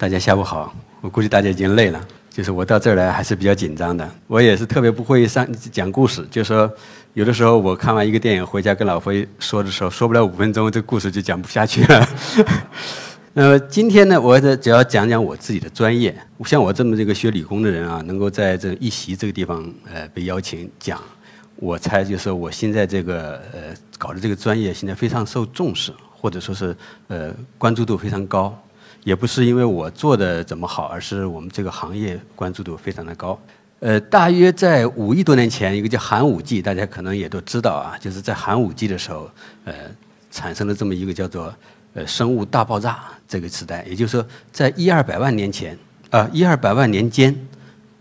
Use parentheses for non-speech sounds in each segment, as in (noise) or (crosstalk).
大家下午好，我估计大家已经累了。就是我到这儿来还是比较紧张的，我也是特别不会上讲故事。就是说，有的时候我看完一个电影回家跟老飞说的时候，说不了五分钟，这故事就讲不下去了。(laughs) 那么今天呢，我这主要讲讲我自己的专业。像我这么这个学理工的人啊，能够在这一席这个地方呃被邀请讲，我猜就是我现在这个呃搞的这个专业现在非常受重视，或者说是呃关注度非常高。也不是因为我做的怎么好，而是我们这个行业关注度非常的高。呃，大约在五亿多年前，一个叫寒武纪，大家可能也都知道啊，就是在寒武纪的时候，呃，产生了这么一个叫做呃生物大爆炸这个时代。也就是说，在一二百万年前，啊，一二百万年间，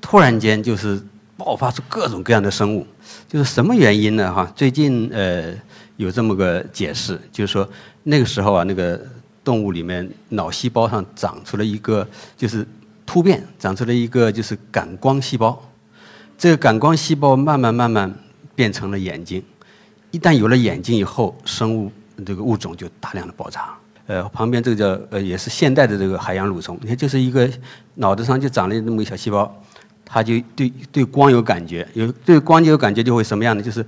突然间就是爆发出各种各样的生物。就是什么原因呢？哈，最近呃有这么个解释，就是说那个时候啊，那个。动物里面脑细胞上长出了一个，就是突变，长出了一个就是感光细胞。这个感光细胞慢慢慢慢变成了眼睛。一旦有了眼睛以后，生物这个物种就大量的爆炸。呃，旁边这个叫呃，也是现代的这个海洋蠕虫，你看就是一个脑袋上就长了那么一小细胞，它就对对光有感觉，有对光就有感觉，就会什么样的？就是。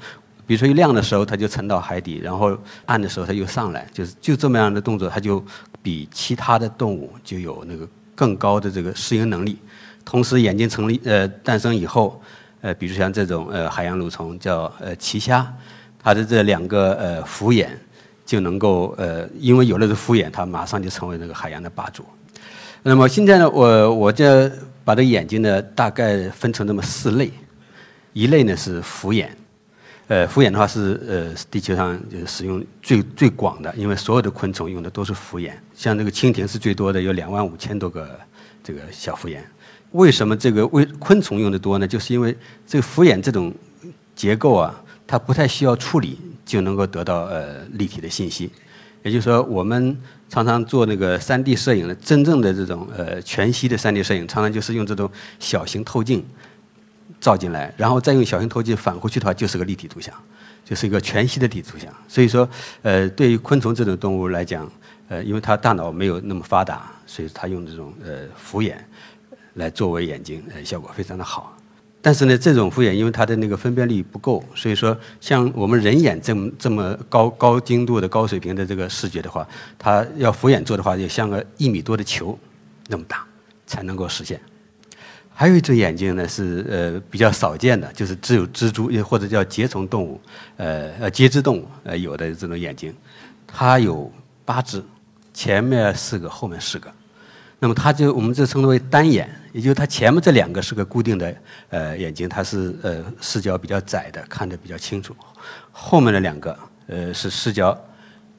比如说一亮的时候，它就沉到海底；然后暗的时候，它又上来。就是就这么样的动作，它就比其他的动物就有那个更高的这个适应能力。同时，眼睛成立呃诞生以后，呃，比如像这种呃海洋蠕虫叫呃奇虾，它的这两个呃复眼就能够呃，因为有了这复眼，它马上就成为那个海洋的霸主。那么现在呢，我我就把这眼睛呢大概分成这么四类，一类呢是复眼。呃，复眼的话是呃地球上使用最最广的，因为所有的昆虫用的都是复眼，像这个蜻蜓是最多的，有两万五千多个这个小复眼。为什么这个为昆虫用的多呢？就是因为这个复眼这种结构啊，它不太需要处理就能够得到呃立体的信息。也就是说，我们常常做那个 3D 摄影的真正的这种呃全息的 3D 摄影，常常就是用这种小型透镜。照进来，然后再用小型透镜反过去的话，就是个立体图像，就是一个全息的立体图像。所以说，呃，对于昆虫这种动物来讲，呃，因为它大脑没有那么发达，所以它用这种呃复眼来作为眼睛，呃，效果非常的好。但是呢，这种复眼因为它的那个分辨率不够，所以说像我们人眼这么这么高高精度的高水平的这个视觉的话，它要复眼做的话，就像个一米多的球那么大才能够实现。还有一只眼睛呢，是呃比较少见的，就是只有蜘蛛或者叫节虫动物，呃呃节肢动物呃有的这种眼睛，它有八只，前面四个，后面四个，那么它就我们就称之为单眼，也就是它前面这两个是个固定的呃眼睛，它是呃视角比较窄的，看得比较清楚，后面的两个呃是视角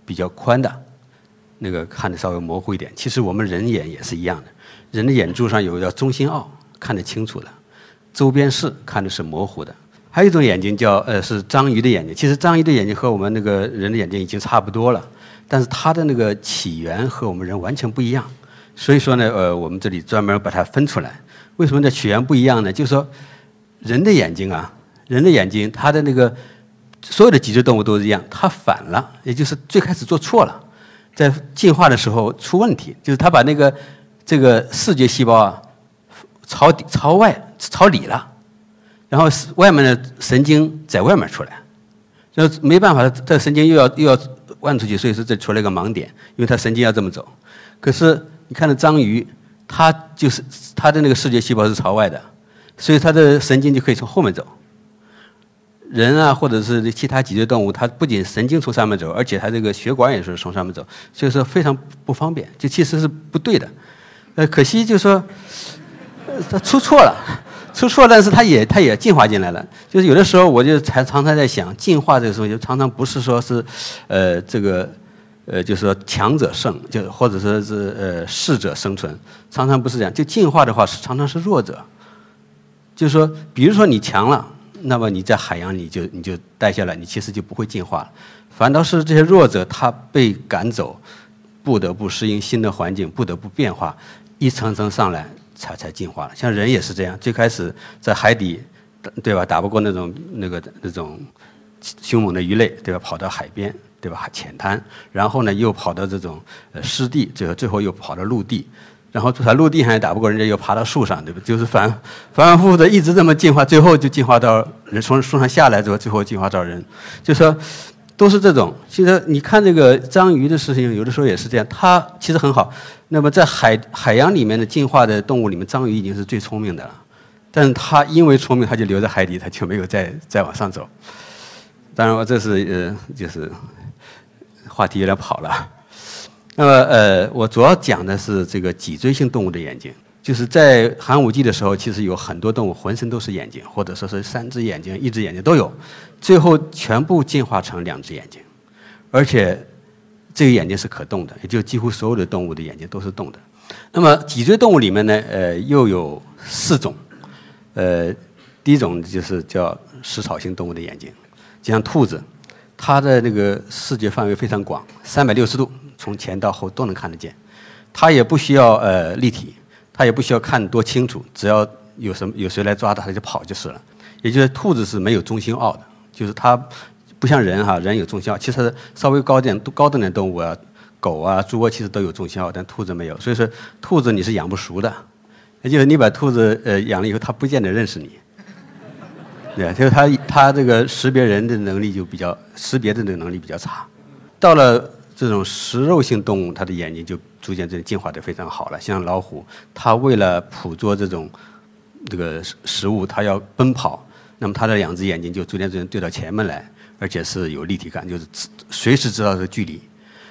比较宽的，那个看得稍微模糊一点。其实我们人眼也是一样的，人的眼珠上有个叫中心凹。看得清楚的，周边视看的是模糊的。还有一种眼睛叫呃是章鱼的眼睛，其实章鱼的眼睛和我们那个人的眼睛已经差不多了，但是它的那个起源和我们人完全不一样。所以说呢，呃，我们这里专门把它分出来。为什么的起源不一样呢？就是说，人的眼睛啊，人的眼睛它的那个所有的脊椎动物都是一样，它反了，也就是最开始做错了，在进化的时候出问题，就是它把那个这个视觉细胞啊。朝朝外朝里了，然后外面的神经在外面出来，就没办法，这神经又要又要弯出去，所以说这出来一个盲点，因为它神经要这么走。可是你看到章鱼，它就是它的那个视觉细胞是朝外的，所以它的神经就可以从后面走。人啊，或者是其他脊椎动物，它不仅神经从上面走，而且它这个血管也是从上面走，所以说非常不方便，就其实是不对的。呃，可惜就是说。他出错了，出错，但是他也他也进化进来了。就是有的时候，我就才常常在想，进化这个时候就常常不是说是，呃，这个，呃，就是说强者胜，就或者说是呃适者生存，常常不是这样。就进化的话，是常常是弱者。就是说，比如说你强了，那么你在海洋里就你就待下来，你其实就不会进化了。反倒是这些弱者，他被赶走，不得不适应新的环境，不得不变化，一层层上来。才才进化了，像人也是这样，最开始在海底，对吧？打不过那种那个那种凶猛的鱼类，对吧？跑到海边，对吧？浅滩，然后呢又跑到这种呃湿地，最后最后又跑到陆地，然后在陆地上也打不过人家，又爬到树上，对吧？就是反反反复复的一直这么进化，最后就进化到人从树上下来之后，最后进化到人，就说都是这种。其实你看这个章鱼的事情，有的时候也是这样，它其实很好。那么在海海洋里面的进化的动物里面，章鱼已经是最聪明的了。但是它因为聪明，它就留在海底，它就没有再再往上走。当然，我这是呃，就是话题有点跑了。那么呃，我主要讲的是这个脊椎性动物的眼睛。就是在寒武纪的时候，其实有很多动物浑身都是眼睛，或者说是三只眼睛、一只眼睛都有，最后全部进化成两只眼睛，而且这个眼睛是可动的，也就几乎所有的动物的眼睛都是动的。那么脊椎动物里面呢，呃，又有四种。呃，第一种就是叫食草性动物的眼睛，就像兔子，它的那个视觉范围非常广，三百六十度，从前到后都能看得见。它也不需要呃立体，它也不需要看多清楚，只要有什么有谁来抓它，它就跑就是了。也就是兔子是没有中心奥的，就是它不像人哈，人有中心凹。其实稍微高点、高等点动物啊，狗啊、猪啊，其实都有中心奥，但兔子没有。所以说，兔子你是养不熟的。也就是你把兔子呃养了以后，它不见得认识你，对就是它它这个识别人的能力就比较识别的这个能力比较差。到了这种食肉性动物，它的眼睛就逐渐这进化的非常好了。像老虎，它为了捕捉这种这个食食物，它要奔跑，那么它的两只眼睛就逐渐逐渐对到前面来，而且是有立体感，就是随时知道这个距离。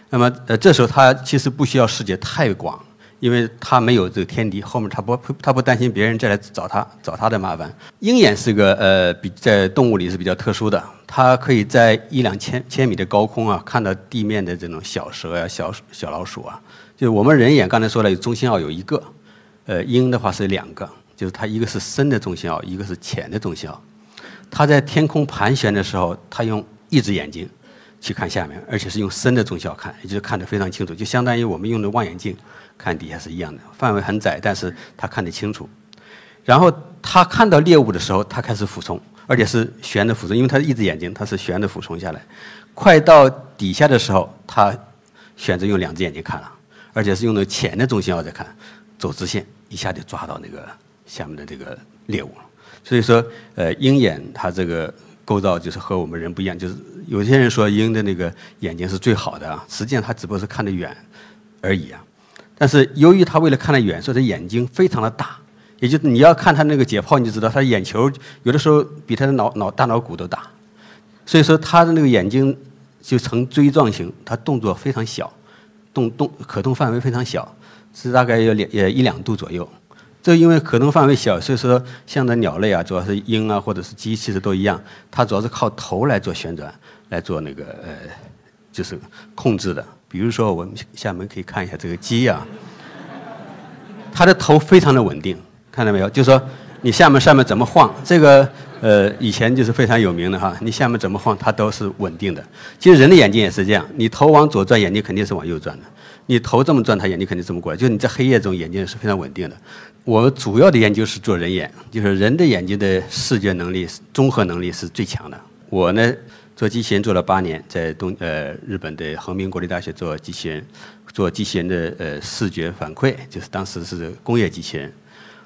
那么呃这时候它其实不需要视觉太广。因为它没有这个天敌，后面它不它不担心别人再来找它找它的麻烦。鹰眼是个呃比在动物里是比较特殊的，它可以在一两千千米的高空啊看到地面的这种小蛇呀、小小老鼠啊。就我们人眼刚才说了有，中心凹有一个，呃，鹰的话是两个，就是它一个是深的中心凹，一个是浅的中心凹。它在天空盘旋的时候，它用一只眼睛去看下面，而且是用深的中心凹看，也就是看得非常清楚，就相当于我们用的望远镜。看底下是一样的，范围很窄，但是他看得清楚。然后他看到猎物的时候，他开始俯冲，而且是悬着俯冲，因为他一只眼睛，他是悬着俯冲下来。快到底下的时候，他选择用两只眼睛看了，而且是用的浅的中心凹在看，走直线，一下就抓到那个下面的这个猎物。所以说，呃，鹰眼它这个构造就是和我们人不一样，就是有些人说鹰的那个眼睛是最好的啊，实际上它只不过是看得远而已啊。但是由于他为了看得远，所以他眼睛非常的大，也就你要看他那个解剖，你就知道他眼球有的时候比他的脑脑大脑骨都大，所以说他的那个眼睛就呈锥状形，他动作非常小，动动可动范围非常小，是大概有两呃一两度左右。这因为可动范围小，所以说像的鸟类啊，主要是鹰啊或者是鸡，其实都一样，它主要是靠头来做旋转，来做那个呃就是控制的。比如说，我们下面可以看一下这个鸡啊，它的头非常的稳定，看到没有？就是说，你下面上面怎么晃，这个呃以前就是非常有名的哈，你下面怎么晃它都是稳定的。其实人的眼睛也是这样，你头往左转，眼睛肯定是往右转的；你头这么转，它眼睛肯定这么过来。就是你在黑夜中，眼睛是非常稳定的。我主要的研究是做人眼，就是人的眼睛的视觉能力、综合能力是最强的。我呢。做机器人做了八年，在东呃日本的横滨国立大学做机器人，做机器人的呃视觉反馈，就是当时是工业机器人。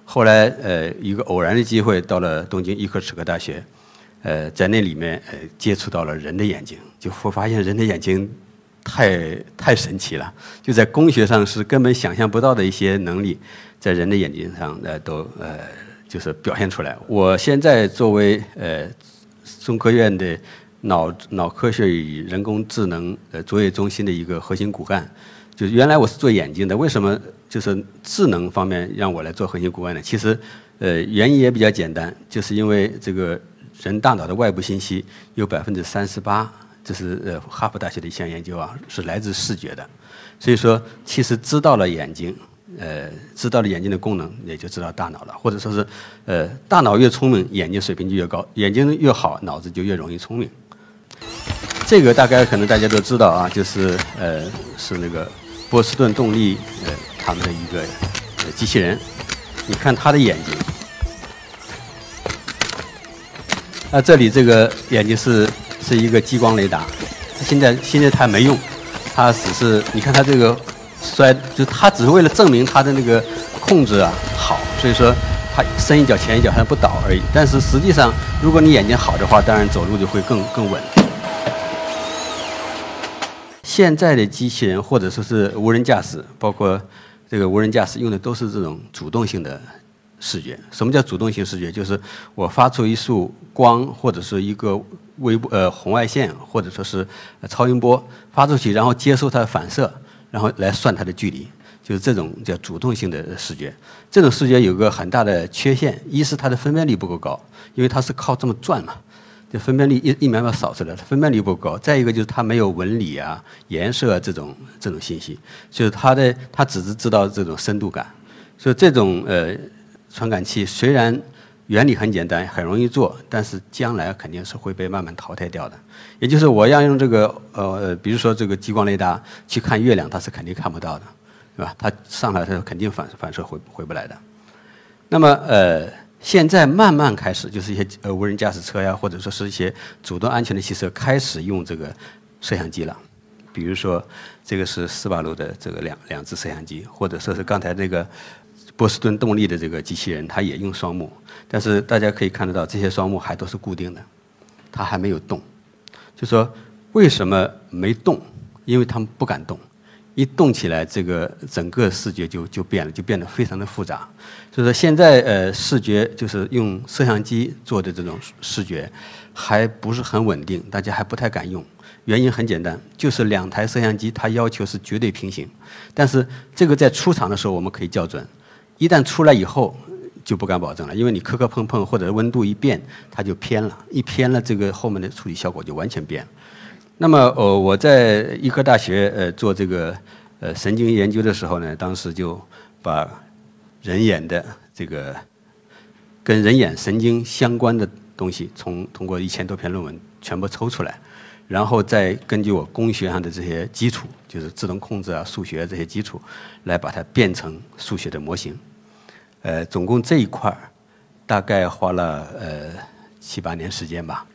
后来呃一个偶然的机会到了东京医科齿科大学，呃在那里面呃接触到了人的眼睛，就会发现人的眼睛太太神奇了，就在工学上是根本想象不到的一些能力，在人的眼睛上呃都呃就是表现出来。我现在作为呃中科院的。脑脑科学与人工智能呃卓越中心的一个核心骨干，就原来我是做眼睛的，为什么就是智能方面让我来做核心骨干呢？其实，呃，原因也比较简单，就是因为这个人大脑的外部信息有百分之三十八，这是呃哈佛大学的一项研究啊，是来自视觉的，所以说其实知道了眼睛，呃，知道了眼睛的功能，也就知道大脑了，或者说是，呃，大脑越聪明，眼睛水平就越高，眼睛越好，脑子就越容易聪明。这个大概可能大家都知道啊，就是呃是那个波士顿动力呃他们的一个机器人。你看他的眼睛，那这里这个眼睛是是一个激光雷达，现在现在它没用，它只是你看它这个摔，就它只是为了证明它的那个控制啊好，所以说它深一脚浅一脚还不倒而已。但是实际上，如果你眼睛好的话，当然走路就会更更稳。现在的机器人或者说是无人驾驶，包括这个无人驾驶用的都是这种主动性的视觉。什么叫主动性视觉？就是我发出一束光或者是一个微波呃红外线或者说是超音波发出去，然后接收它的反射，然后来算它的距离，就是这种叫主动性的视觉。这种视觉有个很大的缺陷，一是它的分辨率不够高，因为它是靠这么转嘛。就分辨率一一秒秒扫出来的，分辨率不高。再一个就是它没有纹理啊、颜色这种这种信息，就是它的它只是知道这种深度感。所以这种呃传感器虽然原理很简单，很容易做，但是将来肯定是会被慢慢淘汰掉的。也就是我要用这个呃，比如说这个激光雷达去看月亮，它是肯定看不到的，是吧？它上来它肯定反反射回回不来的。那么呃。现在慢慢开始，就是一些呃无人驾驶车呀，或者说是一些主动安全的汽车开始用这个摄像机了。比如说，这个是斯巴鲁的这个两两只摄像机，或者说是刚才这个波士顿动力的这个机器人，它也用双目。但是大家可以看得到，这些双目还都是固定的，它还没有动。就说为什么没动？因为他们不敢动。一动起来，这个整个视觉就就变了，就变得非常的复杂。所以说现在呃视觉就是用摄像机做的这种视觉，还不是很稳定，大家还不太敢用。原因很简单，就是两台摄像机它要求是绝对平行，但是这个在出厂的时候我们可以校准，一旦出来以后就不敢保证了，因为你磕磕碰碰或者温度一变，它就偏了，一偏了这个后面的处理效果就完全变了。那么，呃，我在医科大学呃做这个呃神经研究的时候呢，当时就把人眼的这个跟人眼神经相关的东西，从通过一千多篇论文全部抽出来，然后再根据我工学上的这些基础，就是自动控制啊、数学这些基础，来把它变成数学的模型。呃，总共这一块儿大概花了呃七八年时间吧。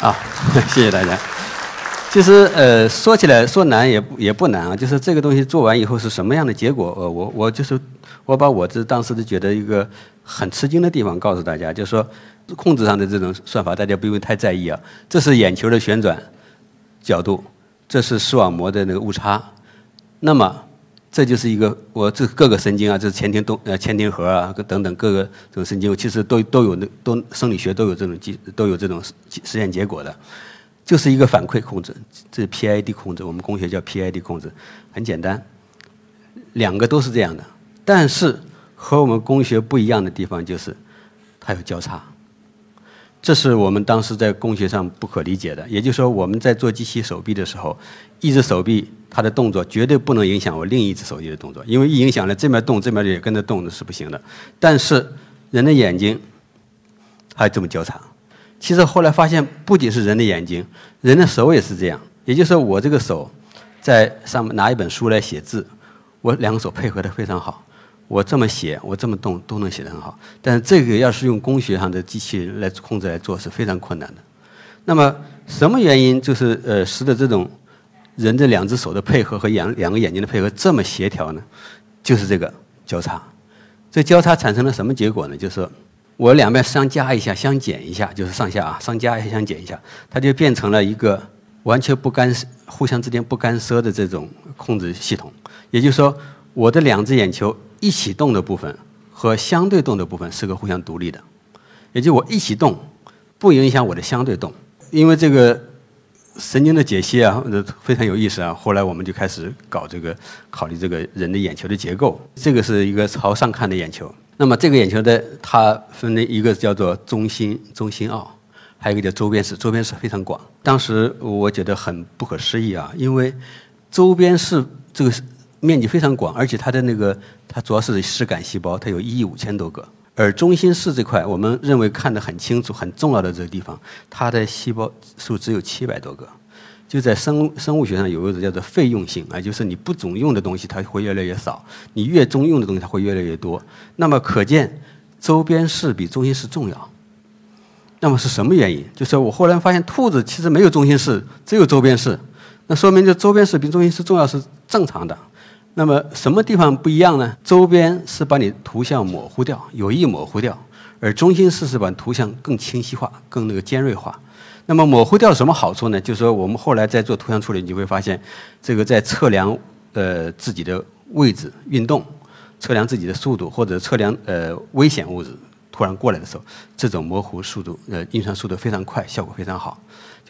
啊，(laughs) 谢谢大家。其实，呃，说起来说难也不也不难啊。就是这个东西做完以后是什么样的结果？呃，我我就是我把我这当时的觉得一个很吃惊的地方告诉大家，就是说控制上的这种算法，大家不用太在意啊。这是眼球的旋转角度，这是视网膜的那个误差。那么这就是一个我这各个神经啊，这是前庭动呃前庭核啊等等各个这种神经，其实都都有那都生理学都有这种基都有这种实验结果的。就是一个反馈控制，这是 PID 控制，我们工学叫 PID 控制，很简单，两个都是这样的。但是和我们工学不一样的地方就是，它有交叉，这是我们当时在工学上不可理解的。也就是说，我们在做机器手臂的时候，一只手臂它的动作绝对不能影响我另一只手臂的动作，因为一影响了这边动，这边也跟着动，那是不行的。但是人的眼睛，还这么交叉。其实后来发现，不仅是人的眼睛，人的手也是这样。也就是说，我这个手在上面拿一本书来写字，我两个手配合的非常好。我这么写，我这么动，都能写得很好。但是这个要是用工学上的机器人来控制来做，是非常困难的。那么什么原因就是呃使得这种人的两只手的配合和两两个眼睛的配合这么协调呢？就是这个交叉。这交叉产生了什么结果呢？就是。我两边相加一下，相减一下，就是上下啊，相加一下，相减一下，它就变成了一个完全不干涉、互相之间不干涉的这种控制系统。也就是说，我的两只眼球一起动的部分和相对动的部分是个互相独立的。也就我一起动，不影响我的相对动。因为这个神经的解析啊，非常有意思啊。后来我们就开始搞这个，考虑这个人的眼球的结构。这个是一个朝上看的眼球。那么这个眼球的它分的一个叫做中心中心凹，还有一个叫周边视，周边视非常广。当时我觉得很不可思议啊，因为周边视这个面积非常广，而且它的那个它主要是视感细胞，它有一亿五千多个。而中心视这块，我们认为看得很清楚、很重要的这个地方，它的细胞数只有七百多个。就在生生物学上有一种叫做费用性啊，就是你不总用的东西它会越来越少，你越中用的东西它会越来越多。那么可见周边视比中心视重要。那么是什么原因？就是我后来发现兔子其实没有中心室，只有周边室。那说明这周边室比中心室重要是正常的。那么什么地方不一样呢？周边是把你图像模糊掉，有意模糊掉，而中心室是把图像更清晰化、更那个尖锐化。那么模糊掉什么好处呢？就是说我们后来在做图像处理，你会发现，这个在测量呃自己的位置、运动，测量自己的速度，或者测量呃危险物质。突然过来的时候，这种模糊速度，呃，运算速度非常快，效果非常好。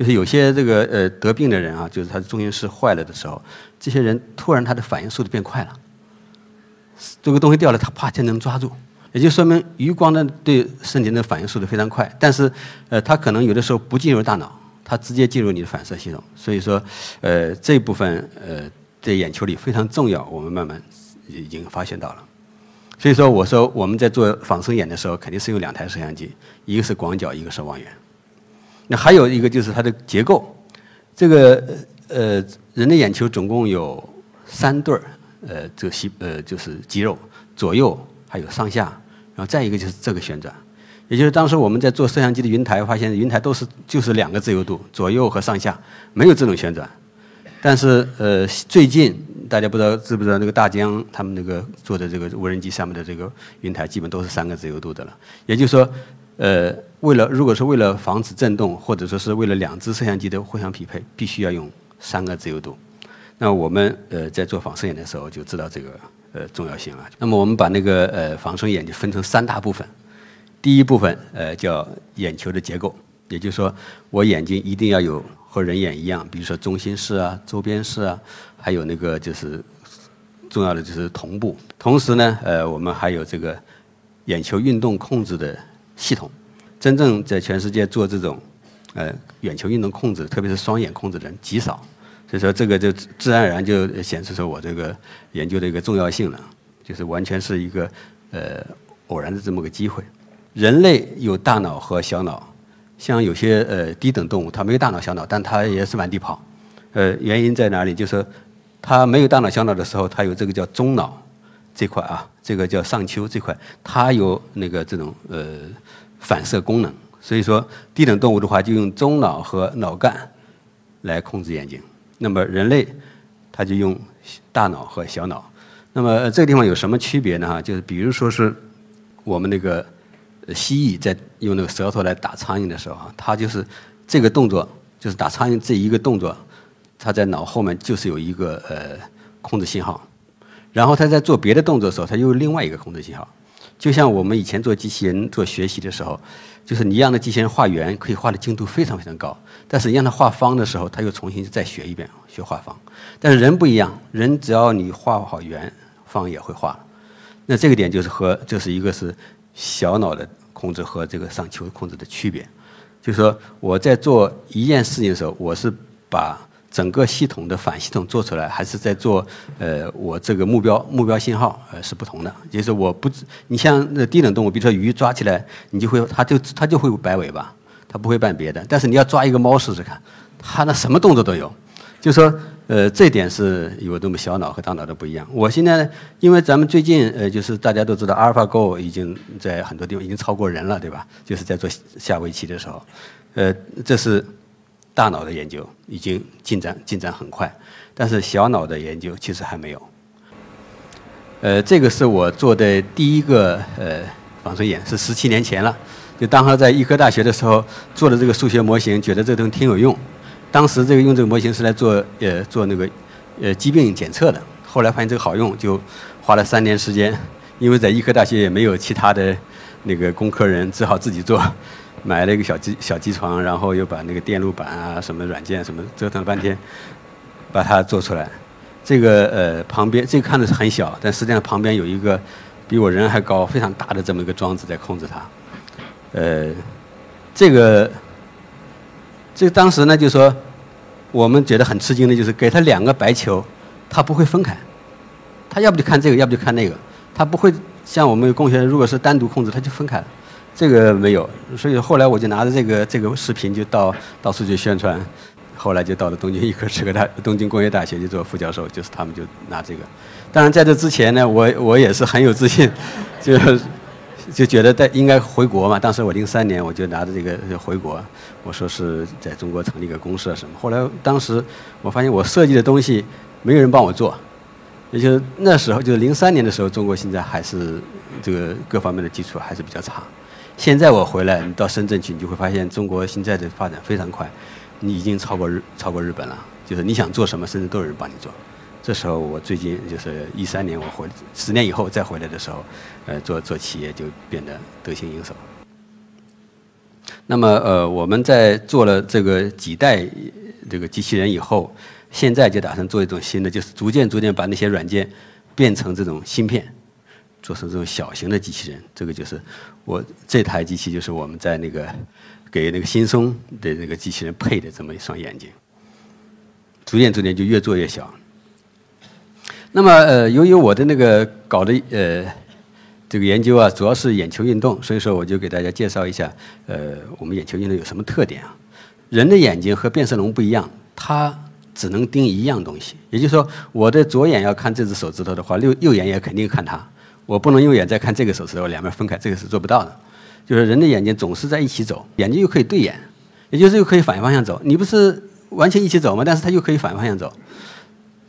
就是有些这个呃得病的人啊，就是他的中心室坏了的时候，这些人突然他的反应速度变快了，这个东西掉了，他啪就能抓住，也就说明余光的对身体的反应速度非常快。但是，呃，他可能有的时候不进入大脑，他直接进入你的反射系统。所以说，呃，这部分呃在眼球里非常重要，我们慢慢已经发现到了。所以说，我说我们在做仿生眼的时候，肯定是用两台摄像机，一个是广角，一个是望远。那还有一个就是它的结构，这个呃，人的眼球总共有三对儿，呃，这个细呃就是肌肉，左右还有上下，然后再一个就是这个旋转，也就是当时我们在做摄像机的云台，发现云台都是就是两个自由度，左右和上下，没有这种旋转。但是呃，最近大家不知道知不知道那个大疆他们那个做的这个无人机上面的这个云台，基本都是三个自由度的了。也就是说，呃，为了如果是为了防止震动，或者说是为了两只摄像机的互相匹配，必须要用三个自由度。那我们呃在做仿生眼的时候就知道这个呃重要性了。那么我们把那个呃仿生眼就分成三大部分，第一部分呃叫眼球的结构，也就是说我眼睛一定要有。和人眼一样，比如说中心视啊、周边视啊，还有那个就是重要的就是同步。同时呢，呃，我们还有这个眼球运动控制的系统。真正在全世界做这种呃眼球运动控制，特别是双眼控制的人极少。所以说，这个就自然而然就显示出我这个研究的一个重要性了，就是完全是一个呃偶然的这么个机会。人类有大脑和小脑。像有些呃低等动物，它没有大脑小脑，但它也是满地跑。呃，原因在哪里？就是它没有大脑小脑的时候，它有这个叫中脑这块啊，这个叫上丘这块，它有那个这种呃反射功能。所以说，低等动物的话就用中脑和脑干来控制眼睛。那么人类，它就用大脑和小脑。那么这个地方有什么区别呢？哈，就是比如说是我们那个。蜥蜴在用那个舌头来打苍蝇的时候啊，它就是这个动作，就是打苍蝇这一个动作，它在脑后面就是有一个呃控制信号，然后它在做别的动作的时候，它又有另外一个控制信号。就像我们以前做机器人做学习的时候，就是你让那机器人画圆，可以画的精度非常非常高，但是你让它画方的时候，它又重新再学一遍学画方。但是人不一样，人只要你画好圆，方也会画。那这个点就是和这是一个是。小脑的控制和这个上丘控制的区别，就是说我在做一件事情的时候，我是把整个系统的反系统做出来，还是在做呃我这个目标目标信号呃是不同的。就是我不，你像那低等动物，比如说鱼抓起来，你就会它就它就会摆尾巴，它不会办别的。但是你要抓一个猫试试看，它那什么动作都有，就说。呃，这点是有这么小脑和大脑的不一样。我现在因为咱们最近呃，就是大家都知道，AlphaGo 已经在很多地方已经超过人了，对吧？就是在做下围棋的时候，呃，这是大脑的研究已经进展进展很快，但是小脑的研究其实还没有。呃，这个是我做的第一个呃仿生眼，是十七年前了，就当时在医科大学的时候做的这个数学模型，觉得这东西挺有用。当时这个用这个模型是来做呃做那个呃疾病检测的，后来发现这个好用，就花了三年时间，因为在医科大学也没有其他的那个工科人，只好自己做，买了一个小机小机床，然后又把那个电路板啊什么软件什么折腾了半天，把它做出来。这个呃旁边这个看着是很小，但实际上旁边有一个比我人还高非常大的这么一个装置在控制它，呃这个。这个当时呢，就说我们觉得很吃惊的，就是给他两个白球，他不会分开，他要不就看这个，要不就看那个，他不会像我们有工学，如果是单独控制，他就分开了。这个没有，所以后来我就拿着这个这个视频就到到处去宣传，后来就到了东京医科 (laughs) 这个大东京工业大学去做副教授，就是他们就拿这个。当然在这之前呢，我我也是很有自信，就就觉得在应该回国嘛。当时我零三年我就拿着这个回国，我说是在中国成立一个公司啊什么。后来当时我发现我设计的东西没有人帮我做，也就是那时候就是零三年的时候，中国现在还是这个各方面的基础还是比较差。现在我回来，你到深圳去，你就会发现中国现在的发展非常快，你已经超过日超过日本了。就是你想做什么，甚至都有人帮你做。这时候我最近就是一三年我回十年以后再回来的时候，呃，做做企业就变得得心应手。那么呃，我们在做了这个几代这个机器人以后，现在就打算做一种新的，就是逐渐逐渐把那些软件变成这种芯片，做成这种小型的机器人。这个就是我这台机器，就是我们在那个给那个新松的那个机器人配的这么一双眼睛，逐渐逐渐就越做越小。那么，呃，由于我的那个搞的呃这个研究啊，主要是眼球运动，所以说我就给大家介绍一下，呃，我们眼球运动有什么特点啊？人的眼睛和变色龙不一样，它只能盯一样东西。也就是说，我的左眼要看这只手指头的话，右右眼也肯定看它，我不能用眼再看这个手势，我，两边分开，这个是做不到的。就是人的眼睛总是在一起走，眼睛又可以对眼，也就是又可以反方向走。你不是完全一起走吗？但是它又可以反方向走。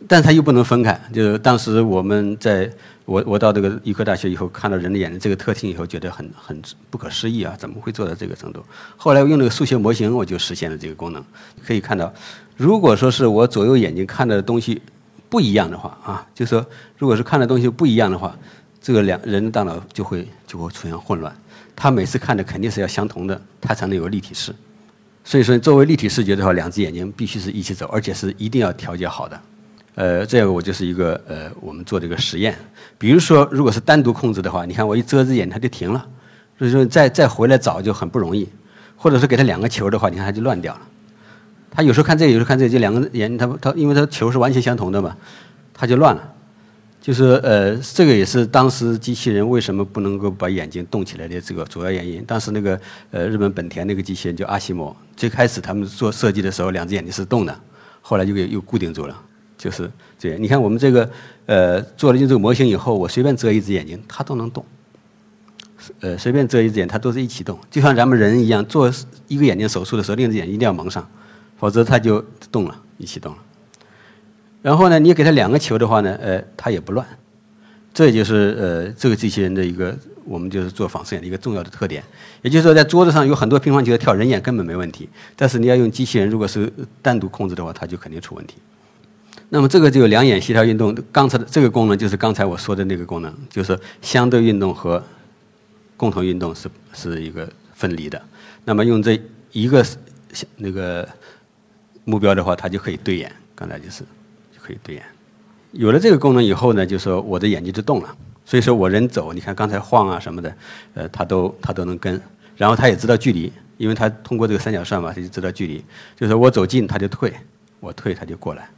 但是它又不能分开，就是当时我们在我我到这个医科大学以后，看到人的眼睛这个特性以后，觉得很很不可思议啊，怎么会做到这个程度？后来我用那个数学模型，我就实现了这个功能。可以看到，如果说是我左右眼睛看到的东西不一样的话啊，就说如果是看的东西不一样的话，这个两人的大脑就会就会出现混乱。他每次看的肯定是要相同的，他才能有立体视。所以说，作为立体视觉的话，两只眼睛必须是一起走，而且是一定要调节好的。呃，这个我就是一个呃，我们做这个实验。比如说，如果是单独控制的话，你看我一遮只眼，它就停了。所以说，再再回来找就很不容易。或者是给它两个球的话，你看它就乱掉了。它有时候看这个，有时候看这个，就两个眼，它它因为它球是完全相同的嘛，它就乱了。就是呃，这个也是当时机器人为什么不能够把眼睛动起来的这个主要原因。当时那个呃，日本本田那个机器人叫阿西莫，最开始他们做设计的时候，两只眼睛是动的，后来就给又固定住了。就是这样，你看我们这个呃做了这个模型以后，我随便遮一只眼睛，它都能动。呃，随便遮一只眼，它都是一起动，就像咱们人一样，做一个眼睛手术的时候，另一只眼睛一定要蒙上，否则它就动了，一起动了。然后呢，你给他两个球的话呢，呃，它也不乱。这就是呃这个机器人的一个，我们就是做仿生眼的一个重要的特点。也就是说，在桌子上有很多乒乓球跳，人眼根本没问题，但是你要用机器人，如果是单独控制的话，它就肯定出问题。那么这个就有两眼协调运动，刚才的这个功能就是刚才我说的那个功能，就是相对运动和共同运动是是一个分离的。那么用这一个那个目标的话，它就可以对眼，刚才就是可以对眼。有了这个功能以后呢，就说我的眼睛就动了，所以说我人走，你看刚才晃啊什么的，呃，它都它都能跟，然后它也知道距离，因为它通过这个三角算法，它就知道距离，就是我走近它就退，我退它就过来。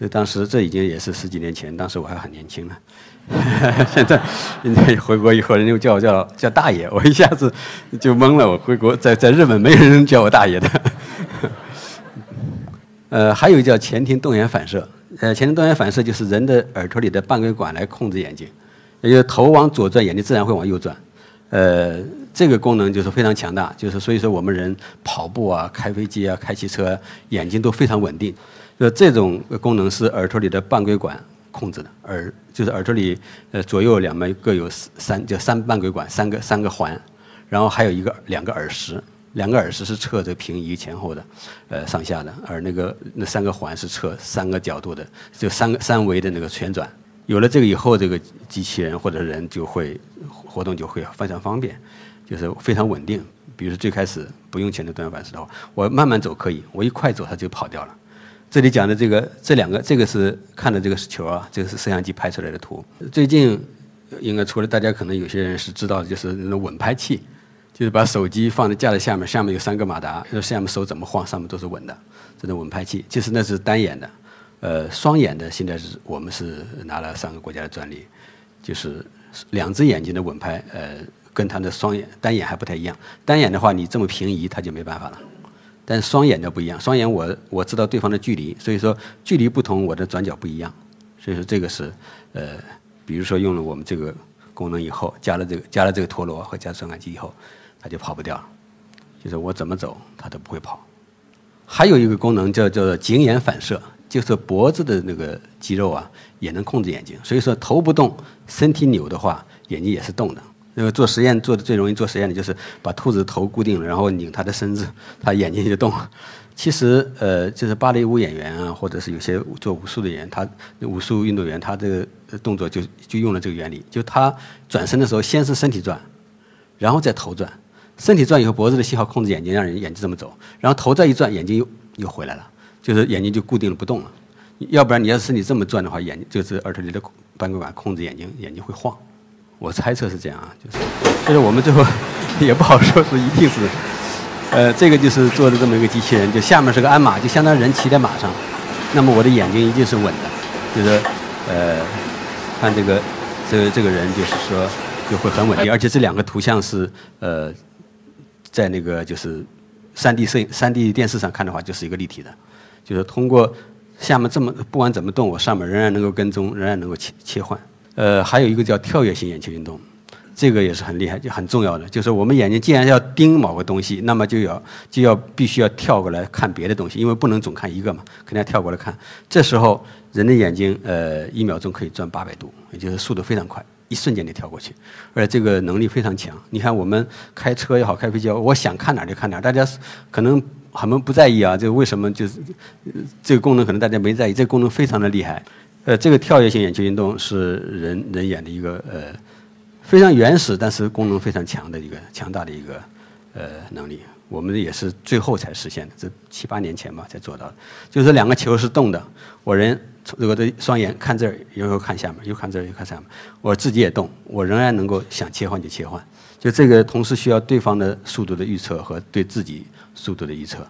这当时这已经也是十几年前，当时我还很年轻呢。(laughs) 现在，现在回国以后，人家叫我叫叫大爷，我一下子就懵了。我回国在在日本没有人叫我大爷的。(laughs) 呃，还有叫前庭动眼反射。呃，前庭动眼反射就是人的耳朵里的半规管来控制眼睛，也就是头往左转，眼睛自然会往右转。呃，这个功能就是非常强大，就是所以说我们人跑步啊、开飞机啊、开汽车，眼睛都非常稳定。就这种功能是耳朵里的半规管控制的，耳就是耳朵里呃左右两边各有三就三半规管，三个三个环，然后还有一个两个耳石，两个耳石是测这个平移前后的，呃上下的，而那个那三个环是测三个角度的，就三个三维的那个旋转。有了这个以后，这个机器人或者人就会活动就会非常方便，就是非常稳定。比如说最开始不用前庭动眼反射的话，我慢慢走可以，我一快走它就跑掉了。这里讲的这个这两个，这个是看的这个球啊，这个是摄像机拍出来的图。最近应该除了大家可能有些人是知道，就是那种稳拍器，就是把手机放在架子下面，下面有三个马达，下面手怎么晃，上面都是稳的。这种稳拍器，其实那是单眼的，呃，双眼的现在是我们是拿了三个国家的专利，就是两只眼睛的稳拍，呃，跟它的双眼单眼还不太一样。单眼的话，你这么平移，它就没办法了。但是双眼的不一样，双眼我我知道对方的距离，所以说距离不同，我的转角不一样，所以说这个是呃，比如说用了我们这个功能以后，加了这个加了这个陀螺和加传感器以后，它就跑不掉。就是我怎么走，它都不会跑。还有一个功能叫叫做颈眼反射，就是脖子的那个肌肉啊，也能控制眼睛。所以说头不动，身体扭的话，眼睛也是动的。那个做实验做的最容易做实验的就是把兔子头固定了，然后拧它的身子，它眼睛就动。其实呃，就是芭蕾舞演员啊，或者是有些做武术的人，他武术运动员，他这个动作就就用了这个原理，就他转身的时候，先是身体转，然后再头转。身体转以后，脖子的信号控制眼睛，让人眼睛这么走。然后头再一转，眼睛又又回来了，就是眼睛就固定了不动了。要不然你要是身体这么转的话，眼睛就是耳朵里的半规管控制眼睛，眼睛会晃。我猜测是这样啊，就是，就是我们最后也不好说是一定是，呃，这个就是做的这么一个机器人，就下面是个鞍马，就相当于人骑在马上。那么我的眼睛一定是稳的，就是呃，看这个这个这个人就是说就会很稳定，而且这两个图像是呃。在那个就是三 D 摄影、三 D 电视上看的话，就是一个立体的，就是通过下面这么不管怎么动，我上面仍然能够跟踪，仍然能够切切换。呃，还有一个叫跳跃性眼球运动，这个也是很厉害、就很重要的。就是我们眼睛既然要盯某个东西，那么就要就要必须要跳过来看别的东西，因为不能总看一个嘛，肯定要跳过来看。这时候人的眼睛呃一秒钟可以转八百度，也就是速度非常快。一瞬间就跳过去，而且这个能力非常强。你看我们开车也好，开飞机，我想看哪就看哪。大家可能很多不在意啊，这个为什么就是这个功能可能大家没在意，这个功能非常的厉害。呃，这个跳跃性眼球运动是人人眼的一个呃非常原始，但是功能非常强的一个强大的一个呃能力。我们也是最后才实现的，这七八年前吧才做到的。就是两个球是动的，我人。我的双眼看这儿，又又看下面，又看这儿，又看下面。我自己也动，我仍然能够想切换就切换。就这个同时需要对方的速度的预测和对自己速度的预测。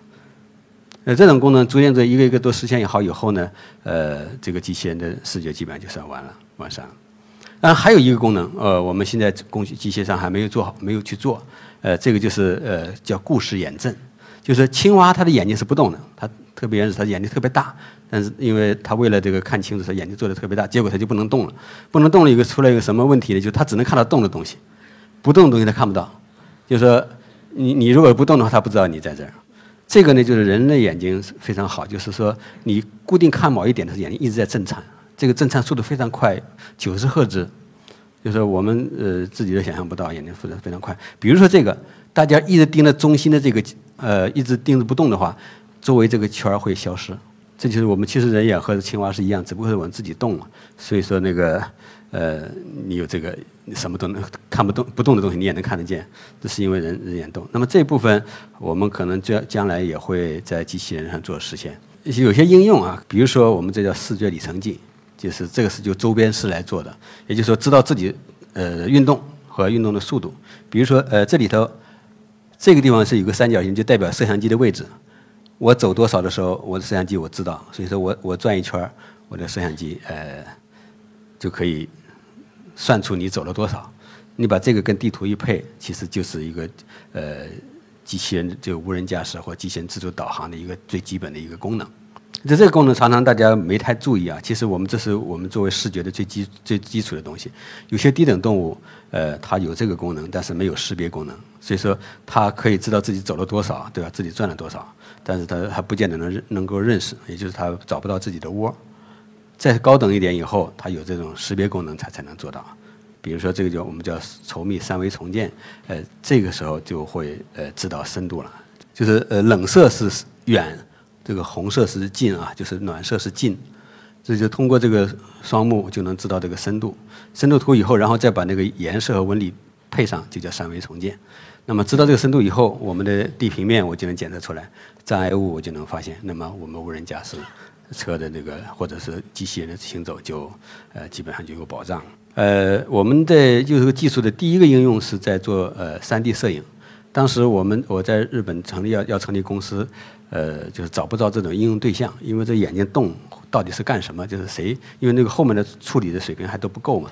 那这种功能逐渐在一个一个都实现好以后呢，呃，这个机器人的视觉基本上就算完了，完善了。然还有一个功能，呃，我们现在工具机械上还没有做好，没有去做。呃，这个就是呃叫故事眼阵，就是青蛙它的眼睛是不动的，它特别是它眼睛特别大。但是，因为他为了这个看清楚，他眼睛做的特别大，结果他就不能动了。不能动了，一个出来一个什么问题呢？就是他只能看到动的东西，不动的东西他看不到。就是说，你你如果不动的话，他不知道你在这儿。这个呢，就是人的眼睛非常好，就是说你固定看某一点的，眼睛一直在震颤，这个震颤速度非常快，九十赫兹，就是我们呃自己都想象不到，眼睛速度非常快。比如说这个，大家一直盯着中心的这个呃，一直盯着不动的话，周围这个圈儿会消失。这就是我们其实人眼和青蛙是一样，只不过是我们自己动了。所以说那个，呃，你有这个什么都能看不动不动的东西，你也能看得见，这是因为人人眼动。那么这部分我们可能将将来也会在机器人上做实现。有些应用啊，比如说我们这叫视觉里程计，就是这个是就周边式来做的，也就是说知道自己呃运动和运动的速度。比如说呃这里头这个地方是有个三角形，就代表摄像机的位置。我走多少的时候，我的摄像机我知道，所以说我我转一圈我的摄像机呃就可以算出你走了多少。你把这个跟地图一配，其实就是一个呃机器人就无人驾驶或机器人自主导航的一个最基本的一个功能。这这个功能常常大家没太注意啊，其实我们这是我们作为视觉的最基最基础的东西。有些低等动物，呃，它有这个功能，但是没有识别功能，所以说它可以知道自己走了多少，对吧？自己转了多少，但是它还不见得能认能够认识，也就是它找不到自己的窝。再高等一点以后，它有这种识别功能才才能做到。比如说这个叫我们叫稠密三维重建，呃，这个时候就会呃知道深度了，就是呃冷色是远。这个红色是近啊，就是暖色是近，这就通过这个双目就能知道这个深度。深度图以后，然后再把那个颜色和纹理配上，就叫三维重建。那么知道这个深度以后，我们的地平面我就能检测出来，障碍物我就能发现。那么我们无人驾驶车的那个或者是机器人的行走就呃基本上就有保障。呃，我们的就这个技术的第一个应用是在做呃 3D 摄影。当时我们我在日本成立要要成立公司。呃，就是找不到这种应用对象，因为这眼睛动到底是干什么？就是谁？因为那个后面的处理的水平还都不够嘛。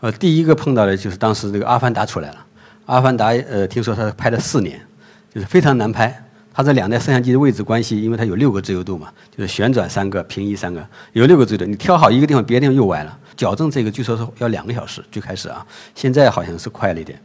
呃，第一个碰到的就是当时这个《阿凡达》出来了，《阿凡达》呃，听说他拍了四年，就是非常难拍。他这两台摄像机的位置关系，因为它有六个自由度嘛，就是旋转三个，平移三个，有六个自由度。你挑好一个地方，别的地方又歪了。矫正这个据说是要两个小时，最开始啊，现在好像是快了一点。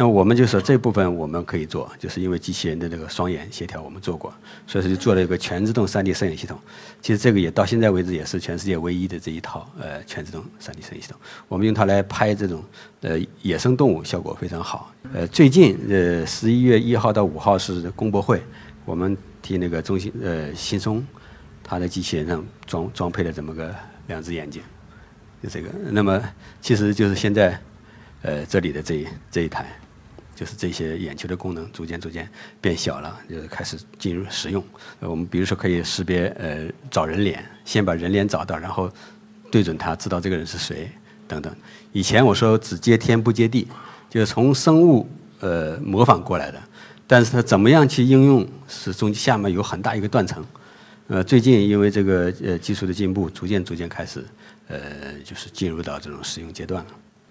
那我们就说这部分我们可以做，就是因为机器人的这个双眼协调我们做过，所以说就做了一个全自动 3D 摄影系统。其实这个也到现在为止也是全世界唯一的这一套呃全自动 3D 摄影系统。我们用它来拍这种呃野生动物，效果非常好。呃，最近呃十一月一号到五号是公博会，我们替那个中心呃新松，它的机器人上装装配了这么个两只眼睛，就这个。那么其实就是现在呃这里的这这一台。就是这些眼球的功能逐渐逐渐变小了，就是开始进入使用。我们比如说可以识别呃找人脸，先把人脸找到，然后对准它，知道这个人是谁等等。以前我说只接天不接地，就是从生物呃模仿过来的，但是它怎么样去应用，是中下面有很大一个断层。呃，最近因为这个呃技术的进步，逐渐逐渐开始呃就是进入到这种使用阶段了。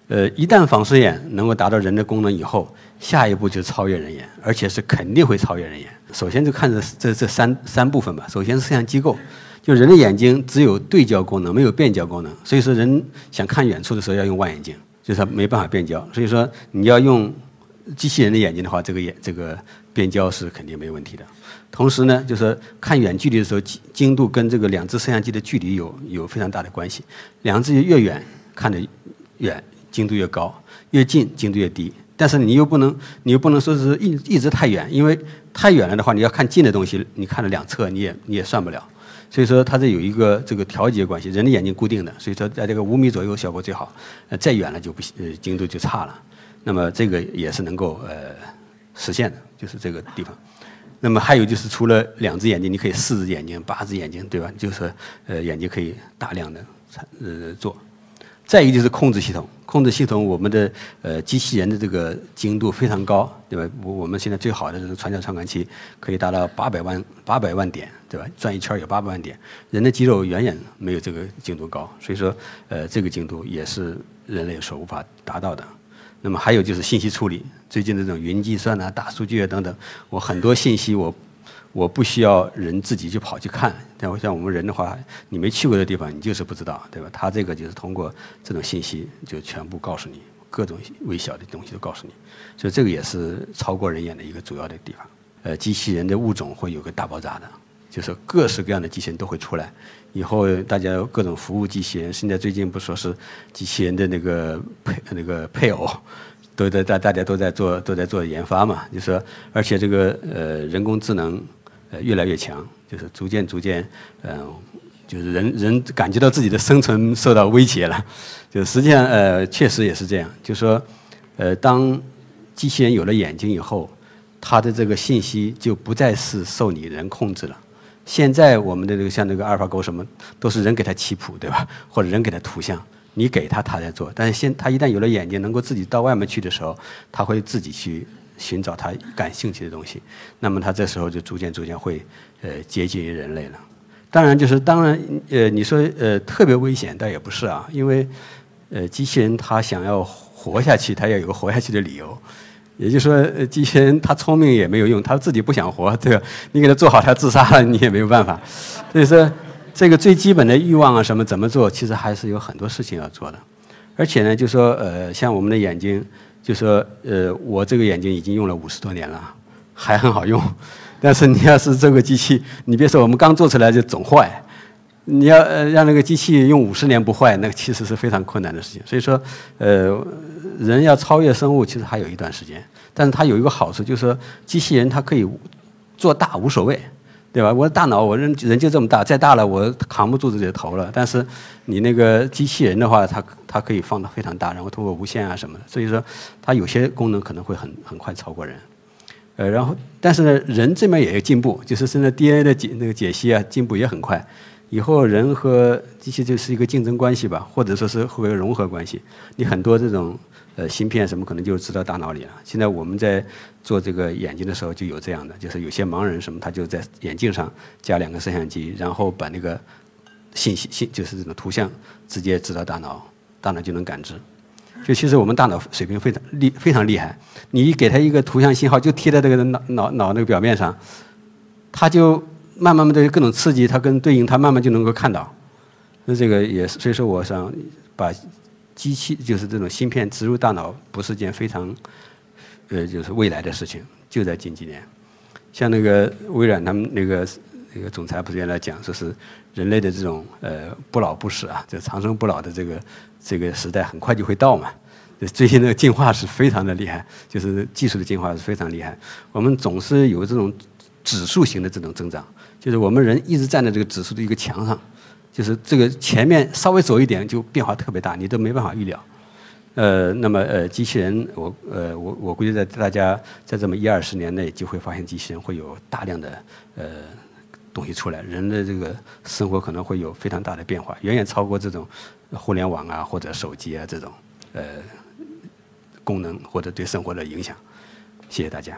呃，一旦仿视眼能够达到人的功能以后，下一步就超越人眼，而且是肯定会超越人眼。首先就看这这这三三部分吧。首先是摄像机构，就人的眼睛只有对焦功能，没有变焦功能，所以说人想看远处的时候要用望远镜，就是没办法变焦。所以说你要用机器人的眼睛的话，这个眼这个变焦是肯定没问题的。同时呢，就是看远距离的时候，精精度跟这个两只摄像机的距离有有非常大的关系。两只越远看得远。精度越高，越近精度越低。但是你又不能，你又不能说是一一直太远，因为太远了的话，你要看近的东西，你看了两侧，你也你也算不了。所以说它这有一个这个调节关系，人的眼睛固定的，所以说在这个五米左右效果最好，呃再远了就不行，呃精度就差了。那么这个也是能够呃实现的，就是这个地方。那么还有就是除了两只眼睛，你可以四只眼睛、八只眼睛，对吧？就是呃眼睛可以大量的呃做。再一个就是控制系统。控制系统，我们的呃机器人的这个精度非常高，对吧？我我们现在最好的这个传感传感器可以达到八百万八百万点，对吧？转一圈有八百万点，人的肌肉远远没有这个精度高，所以说呃这个精度也是人类所无法达到的。那么还有就是信息处理，最近的这种云计算啊、大数据啊等等，我很多信息我。我不需要人自己去跑去看，但像我们人的话，你没去过的地方，你就是不知道，对吧？他这个就是通过这种信息，就全部告诉你，各种微小的东西都告诉你，所以这个也是超过人眼的一个主要的地方。呃，机器人的物种会有个大爆炸的，就是各式各样的机器人都会出来。以后大家各种服务机器人，现在最近不说是机器人的那个配那个配偶。都在大大家都在做都在做研发嘛，就说而且这个呃人工智能呃越来越强，就是逐渐逐渐嗯就是人人感觉到自己的生存受到威胁了，就实际上呃确实也是这样，就说呃当机器人有了眼睛以后，它的这个信息就不再是受你人控制了。现在我们的这个像那个阿尔法狗什么都是人给它棋谱对吧，或者人给它图像。你给它它在做。但是现它一旦有了眼睛，能够自己到外面去的时候，它会自己去寻找他感兴趣的东西。那么他这时候就逐渐逐渐会呃接近于人类了。当然就是当然呃你说呃特别危险，倒也不是啊，因为呃机器人它想要活下去，它要有个活下去的理由。也就是说，呃机器人它聪明也没有用，它自己不想活，对吧？你给它做好，它自杀了，你也没有办法。所以说。这个最基本的欲望啊，什么怎么做？其实还是有很多事情要做的。而且呢，就说呃，像我们的眼睛，就说呃，我这个眼睛已经用了五十多年了，还很好用。(laughs) 但是你要是这个机器，你别说我们刚做出来就总坏，你要呃让那个机器用五十年不坏，那个其实是非常困难的事情。所以说，呃，人要超越生物，其实还有一段时间。但是它有一个好处，就是说机器人它可以做大无所谓。对吧？我的大脑，我人人就这么大，再大了我扛不住自己的头了。但是你那个机器人的话，它它可以放得非常大，然后通过无线啊什么的，所以说它有些功能可能会很很快超过人。呃，然后但是呢，人这边也有进步，就是现在 DNA 的解那个解析啊进步也很快。以后人和机器就是一个竞争关系吧，或者说是会有融合关系。你很多这种。呃，芯片什么可能就知道大脑里了。现在我们在做这个眼睛的时候就有这样的，就是有些盲人什么，他就在眼镜上加两个摄像机，然后把那个信息信就是这种图像直接知道大脑，大脑就能感知。就其实我们大脑水平非常厉非常厉害，你给他一个图像信号就贴在这个脑脑脑那个表面上，他就慢慢慢的各种刺激，它跟对应，它慢慢就能够看到。那这个也是，所以说我想把机器就是这种芯片植入大脑，不是件非常呃就是未来的事情，就在近几年。像那个微软他们那个那个总裁不是原来讲说是人类的这种呃不老不死啊，就长生不老的这个这个时代很快就会到嘛。最近那个进化是非常的厉害，就是技术的进化是非常厉害。我们总是有这种指数型的这种增长，就是我们人一直站在这个指数的一个墙上，就是这个前面稍微走一点就变化特别大，你都没办法预料。呃，那么呃，机器人，我呃我我估计在大家在这么一二十年内就会发现机器人会有大量的呃东西出来，人的这个生活可能会有非常大的变化，远远超过这种互联网啊或者手机啊这种呃。功能或者对生活的影响，谢谢大家。